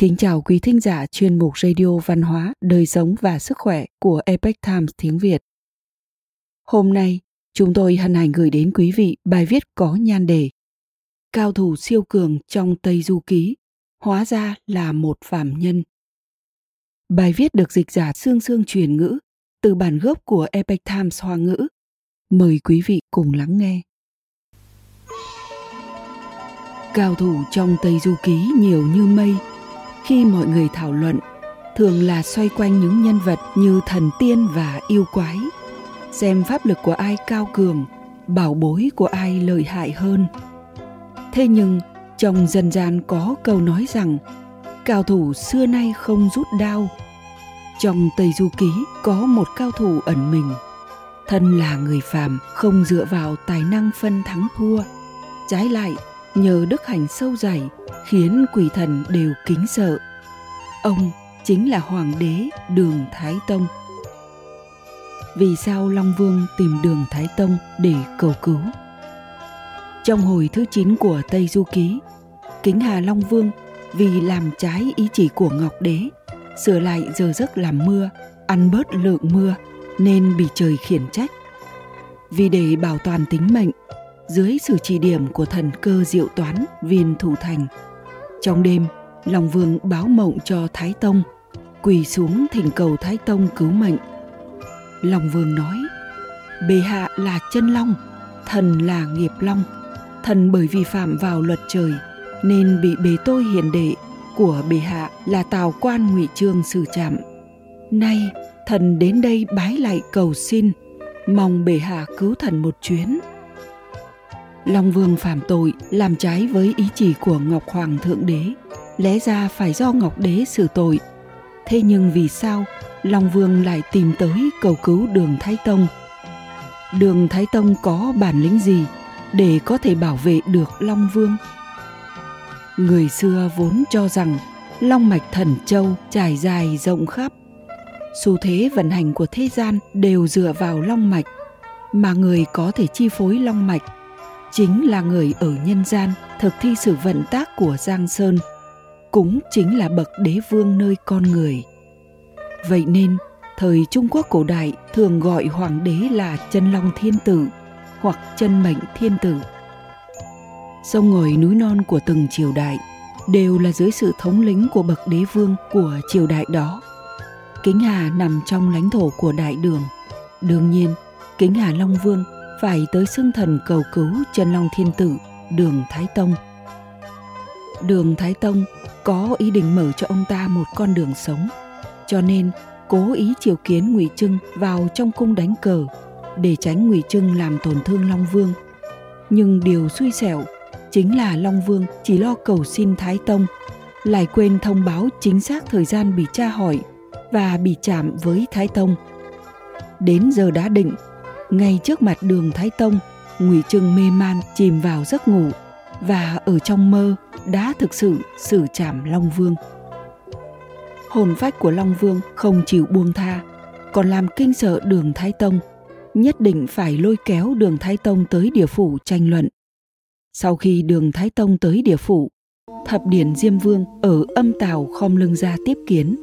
Kính chào quý thính giả chuyên mục Radio Văn hóa, Đời sống và Sức khỏe của Epoch Times tiếng Việt. Hôm nay, chúng tôi hân hạnh gửi đến quý vị bài viết có nhan đề Cao thủ siêu cường trong Tây Du Ký, hóa ra là một phàm nhân. Bài viết được dịch giả xương xương truyền ngữ từ bản gốc của Epoch Times Hoa ngữ. Mời quý vị cùng lắng nghe. Cao thủ trong Tây Du Ký nhiều như mây – khi mọi người thảo luận, thường là xoay quanh những nhân vật như thần tiên và yêu quái, xem pháp lực của ai cao cường, bảo bối của ai lợi hại hơn. Thế nhưng, trong dân gian có câu nói rằng, cao thủ xưa nay không rút đao. Trong tây du ký có một cao thủ ẩn mình. Thân là người phàm, không dựa vào tài năng phân thắng thua. Trái lại nhờ đức hạnh sâu dày khiến quỷ thần đều kính sợ. Ông chính là hoàng đế Đường Thái Tông. Vì sao Long Vương tìm Đường Thái Tông để cầu cứu? Trong hồi thứ 9 của Tây Du Ký, Kính Hà Long Vương vì làm trái ý chỉ của Ngọc Đế, sửa lại giờ giấc làm mưa, ăn bớt lượng mưa nên bị trời khiển trách. Vì để bảo toàn tính mệnh, dưới sự chỉ điểm của thần cơ diệu toán viên thủ thành trong đêm, Long Vương báo mộng cho Thái Tông, quỳ xuống thỉnh cầu Thái Tông cứu mệnh. Long Vương nói, bề hạ là chân long, thần là nghiệp long. Thần bởi vì phạm vào luật trời nên bị bề tôi hiền đệ của bề hạ là tào quan ngụy trương xử trảm. Nay thần đến đây bái lại cầu xin, mong bề hạ cứu thần một chuyến. Long Vương phạm tội làm trái với ý chỉ của Ngọc Hoàng Thượng Đế, lẽ ra phải do Ngọc Đế xử tội. Thế nhưng vì sao Long Vương lại tìm tới cầu cứu Đường Thái Tông? Đường Thái Tông có bản lĩnh gì để có thể bảo vệ được Long Vương? Người xưa vốn cho rằng Long mạch thần châu trải dài rộng khắp. Xu thế vận hành của thế gian đều dựa vào long mạch, mà người có thể chi phối long mạch chính là người ở nhân gian thực thi sự vận tác của Giang Sơn, cũng chính là bậc đế vương nơi con người. Vậy nên, thời Trung Quốc cổ đại thường gọi hoàng đế là chân long thiên tử hoặc chân mệnh thiên tử. Sông ngồi núi non của từng triều đại đều là dưới sự thống lĩnh của bậc đế vương của triều đại đó. Kính Hà nằm trong lãnh thổ của đại đường. Đương nhiên, Kính Hà Long Vương phải tới xưng thần cầu cứu chân long thiên tử, đường thái tông. Đường thái tông có ý định mở cho ông ta một con đường sống, cho nên cố ý chiều kiến ngụy trưng vào trong cung đánh cờ, để tránh ngụy trưng làm tổn thương long vương. Nhưng điều xui xẻo chính là long vương chỉ lo cầu xin thái tông, lại quên thông báo chính xác thời gian bị tra hỏi và bị chạm với thái tông. Đến giờ đã định ngay trước mặt đường Thái Tông, Ngụy Trưng mê man chìm vào giấc ngủ và ở trong mơ đã thực sự xử trảm Long Vương. Hồn phách của Long Vương không chịu buông tha, còn làm kinh sợ đường Thái Tông, nhất định phải lôi kéo đường Thái Tông tới địa phủ tranh luận. Sau khi đường Thái Tông tới địa phủ, thập điển Diêm Vương ở âm tào khom lưng ra tiếp kiến.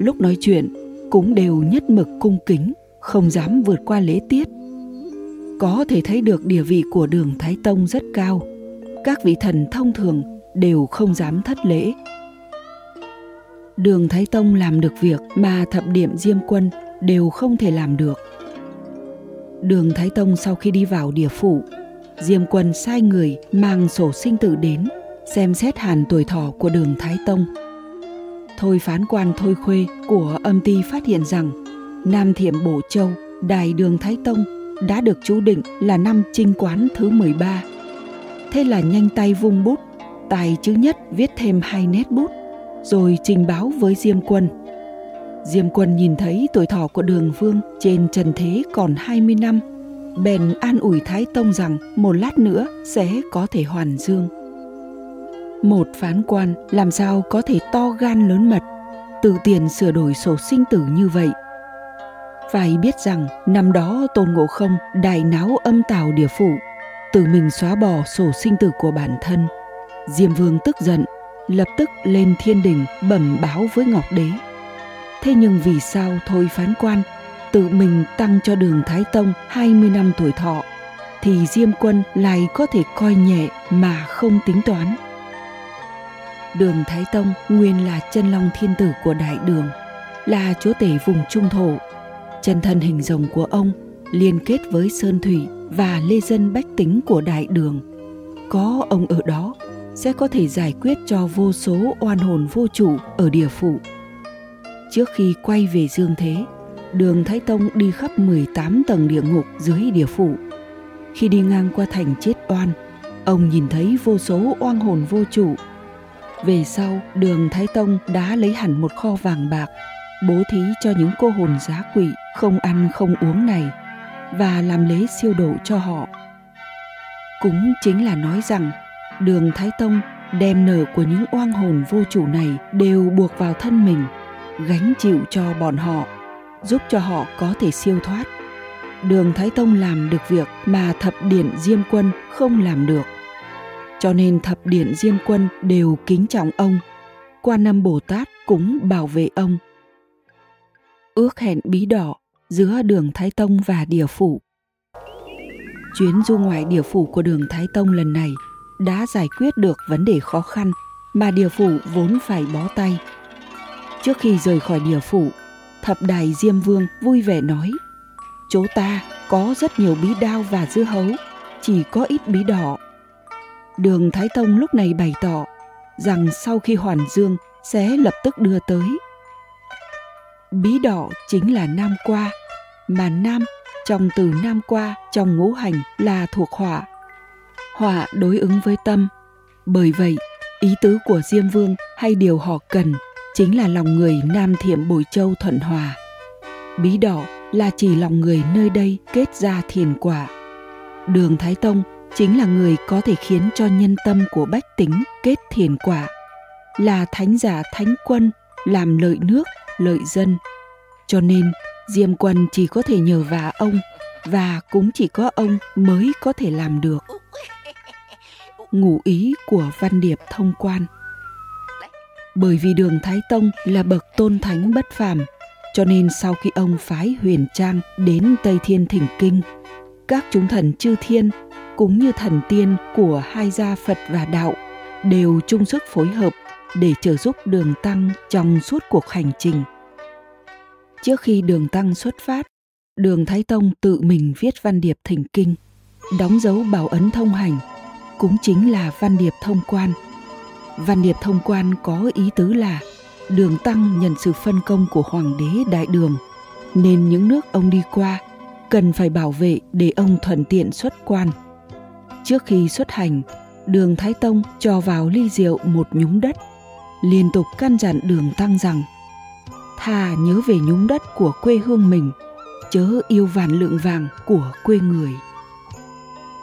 Lúc nói chuyện cũng đều nhất mực cung kính, không dám vượt qua lễ tiết có thể thấy được địa vị của đường Thái Tông rất cao. Các vị thần thông thường đều không dám thất lễ. Đường Thái Tông làm được việc mà thập điểm Diêm Quân đều không thể làm được. Đường Thái Tông sau khi đi vào địa phủ, Diêm Quân sai người mang sổ sinh tử đến xem xét hàn tuổi thọ của đường Thái Tông. Thôi phán quan Thôi Khuê của âm ty phát hiện rằng Nam Thiểm Bổ Châu, Đài Đường Thái Tông đã được chú định là năm trinh quán thứ 13. Thế là nhanh tay vung bút, tài chữ nhất viết thêm hai nét bút, rồi trình báo với Diêm Quân. Diêm Quân nhìn thấy tuổi thọ của Đường Vương trên trần thế còn 20 năm, bèn an ủi Thái Tông rằng một lát nữa sẽ có thể hoàn dương. Một phán quan làm sao có thể to gan lớn mật, tự tiền sửa đổi sổ sinh tử như vậy – phải biết rằng năm đó Tôn Ngộ Không đại náo âm tào địa phủ, tự mình xóa bỏ sổ sinh tử của bản thân. Diêm Vương tức giận, lập tức lên thiên đình bẩm báo với Ngọc Đế. Thế nhưng vì sao thôi phán quan tự mình tăng cho đường Thái Tông 20 năm tuổi thọ thì Diêm Quân lại có thể coi nhẹ mà không tính toán. Đường Thái Tông nguyên là chân long thiên tử của đại đường, là chúa tể vùng trung thổ. Chân thân hình rồng của ông liên kết với Sơn Thủy và lê dân bách tính của đại đường. Có ông ở đó sẽ có thể giải quyết cho vô số oan hồn vô chủ ở địa phủ. Trước khi quay về dương thế, đường Thái Tông đi khắp 18 tầng địa ngục dưới địa phủ. Khi đi ngang qua thành chết oan, ông nhìn thấy vô số oan hồn vô chủ. Về sau, đường Thái Tông đã lấy hẳn một kho vàng bạc, bố thí cho những cô hồn giá quỷ không ăn không uống này và làm lễ siêu độ cho họ. Cũng chính là nói rằng đường Thái Tông đem nở của những oan hồn vô chủ này đều buộc vào thân mình, gánh chịu cho bọn họ, giúp cho họ có thể siêu thoát. Đường Thái Tông làm được việc mà thập điện Diêm Quân không làm được. Cho nên thập điện Diêm Quân đều kính trọng ông. Quan Âm Bồ Tát cũng bảo vệ ông. Ước hẹn bí đỏ giữa đường Thái Tông và địa phủ. Chuyến du ngoại địa phủ của đường Thái Tông lần này đã giải quyết được vấn đề khó khăn mà địa phủ vốn phải bó tay. Trước khi rời khỏi địa phủ, thập đài Diêm Vương vui vẻ nói Chỗ ta có rất nhiều bí đao và dưa hấu, chỉ có ít bí đỏ. Đường Thái Tông lúc này bày tỏ rằng sau khi hoàn dương sẽ lập tức đưa tới. Bí đỏ chính là nam qua, mà nam trong từ nam qua trong ngũ hành là thuộc hỏa. Hỏa đối ứng với tâm. Bởi vậy, ý tứ của Diêm Vương hay điều họ cần chính là lòng người nam thiệm bồi châu thuận hòa. Bí đỏ là chỉ lòng người nơi đây kết ra thiền quả. Đường Thái Tông chính là người có thể khiến cho nhân tâm của bách tính kết thiền quả, là thánh giả thánh quân, làm lợi nước, lợi dân. Cho nên Diêm Quân chỉ có thể nhờ vả ông và cũng chỉ có ông mới có thể làm được. Ngụ ý của Văn Điệp thông quan Bởi vì đường Thái Tông là bậc tôn thánh bất phàm, cho nên sau khi ông phái huyền trang đến Tây Thiên Thỉnh Kinh, các chúng thần chư thiên cũng như thần tiên của hai gia Phật và Đạo đều chung sức phối hợp để trợ giúp đường tăng trong suốt cuộc hành trình. Trước khi đường tăng xuất phát, đường Thái Tông tự mình viết văn điệp thỉnh kinh, đóng dấu bảo ấn thông hành, cũng chính là văn điệp thông quan. Văn điệp thông quan có ý tứ là đường tăng nhận sự phân công của hoàng đế đại đường, nên những nước ông đi qua cần phải bảo vệ để ông thuận tiện xuất quan. Trước khi xuất hành, đường Thái Tông cho vào ly rượu một nhúng đất, liên tục căn dặn đường tăng rằng – thà nhớ về nhúng đất của quê hương mình, chớ yêu vàn lượng vàng của quê người.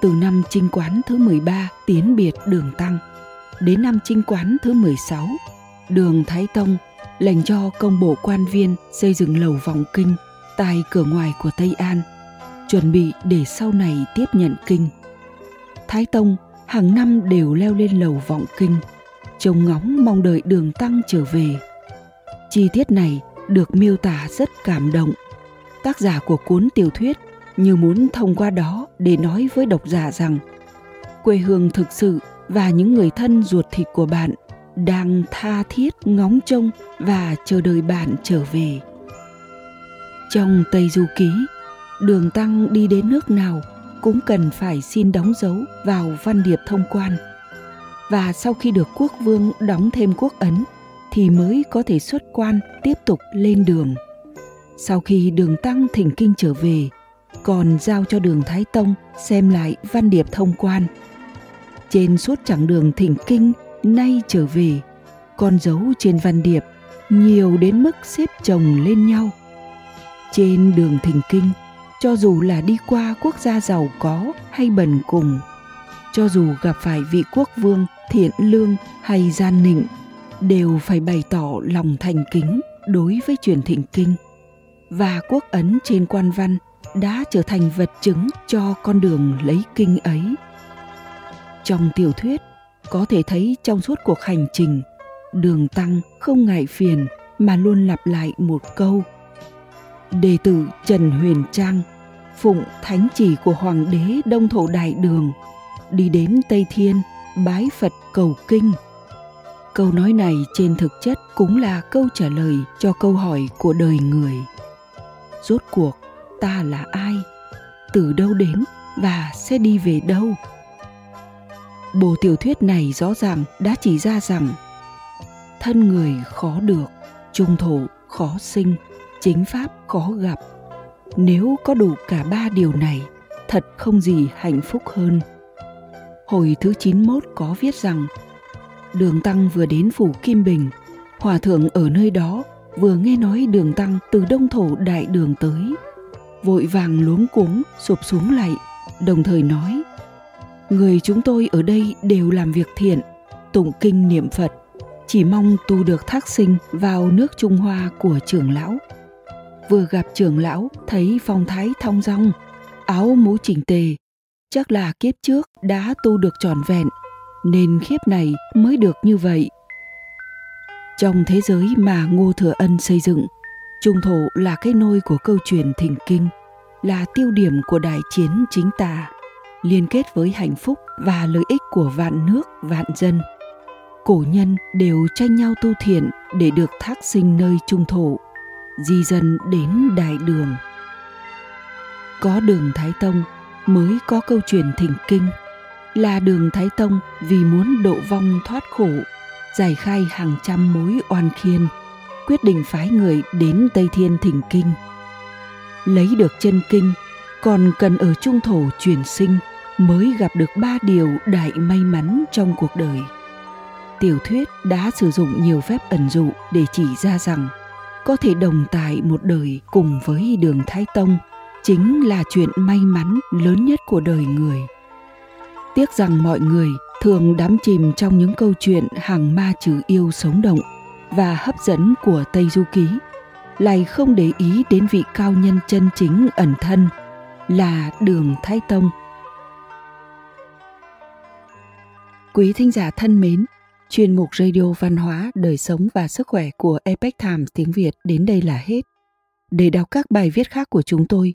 Từ năm trinh quán thứ 13 tiến biệt đường Tăng, đến năm trinh quán thứ 16, đường Thái Tông lệnh cho công bộ quan viên xây dựng lầu vọng kinh tại cửa ngoài của Tây An, chuẩn bị để sau này tiếp nhận kinh. Thái Tông hàng năm đều leo lên lầu vọng kinh, trông ngóng mong đợi đường Tăng trở về Chi tiết này được miêu tả rất cảm động. Tác giả của cuốn tiểu thuyết như muốn thông qua đó để nói với độc giả rằng quê hương thực sự và những người thân ruột thịt của bạn đang tha thiết ngóng trông và chờ đợi bạn trở về. Trong Tây Du Ký, đường tăng đi đến nước nào cũng cần phải xin đóng dấu vào văn điệp thông quan. Và sau khi được quốc vương đóng thêm quốc ấn thì mới có thể xuất quan tiếp tục lên đường. Sau khi đường tăng thỉnh kinh trở về, còn giao cho đường Thái Tông xem lại văn điệp thông quan. Trên suốt chặng đường thỉnh kinh nay trở về, con dấu trên văn điệp nhiều đến mức xếp chồng lên nhau. Trên đường thỉnh kinh, cho dù là đi qua quốc gia giàu có hay bần cùng, cho dù gặp phải vị quốc vương, thiện lương hay gian nịnh, đều phải bày tỏ lòng thành kính đối với truyền thịnh kinh. Và quốc ấn trên quan văn đã trở thành vật chứng cho con đường lấy kinh ấy. Trong tiểu thuyết, có thể thấy trong suốt cuộc hành trình, đường tăng không ngại phiền mà luôn lặp lại một câu. Đệ tử trần huyền trang, phụng thánh chỉ của hoàng đế đông thổ đại đường đi đến tây thiên, bái phật cầu kinh. Câu nói này trên thực chất cũng là câu trả lời cho câu hỏi của đời người. Rốt cuộc, ta là ai? Từ đâu đến và sẽ đi về đâu? Bộ tiểu thuyết này rõ ràng đã chỉ ra rằng, thân người khó được, trung thổ khó sinh, chính pháp khó gặp. Nếu có đủ cả ba điều này, thật không gì hạnh phúc hơn hồi thứ 91 có viết rằng, đường tăng vừa đến phủ kim bình. Hòa thượng ở nơi đó vừa nghe nói đường tăng từ đông thổ đại đường tới. Vội vàng luống cuống, sụp xuống lại, đồng thời nói, người chúng tôi ở đây đều làm việc thiện, tụng kinh niệm phật, chỉ mong tu được thác sinh vào nước trung hoa của trưởng lão vừa gặp trưởng lão, thấy phong thái thong dong, áo mũ chỉnh tề chắc là kiếp trước đã tu được tròn vẹn, nên khiếp này mới được như vậy. Trong thế giới mà ngô thừa ân xây dựng, trung thổ là cái nôi của câu chuyện thỉnh kinh, là tiêu điểm của đại chiến chính tà, liên kết với hạnh phúc và lợi ích của vạn nước, vạn dân. Cổ nhân đều tranh nhau tu thiện để được thác sinh nơi trung thổ, di dân đến đại đường. Có đường thái tông mới có câu chuyện thỉnh kinh. Là đường thái tông vì muốn độ vong thoát khổ, giải khai hàng trăm mối oan khiên, quyết định phái người đến tây thiên thỉnh kinh. Lấy được chân kinh, còn cần ở trung thổ chuyển sinh mới gặp được ba điều đại may mắn trong cuộc đời. Tiểu thuyết đã sử dụng nhiều phép ẩn dụ để chỉ ra rằng có thể đồng tại một đời cùng với đường thái tông chính là chuyện may mắn lớn nhất của đời người. Tiếc rằng mọi người thường đắm chìm trong những câu chuyện hàng ma trừ yêu sống động và hấp dẫn của tây du ký. Lại không để ý đến vị cao nhân chân chính ẩn thân là đường thái tông. Quý thính giả thân mến, chuyên mục radio văn hóa, đời sống và sức khỏe của Epic times tiếng việt đến đây là hết. Để đọc các bài viết khác của chúng tôi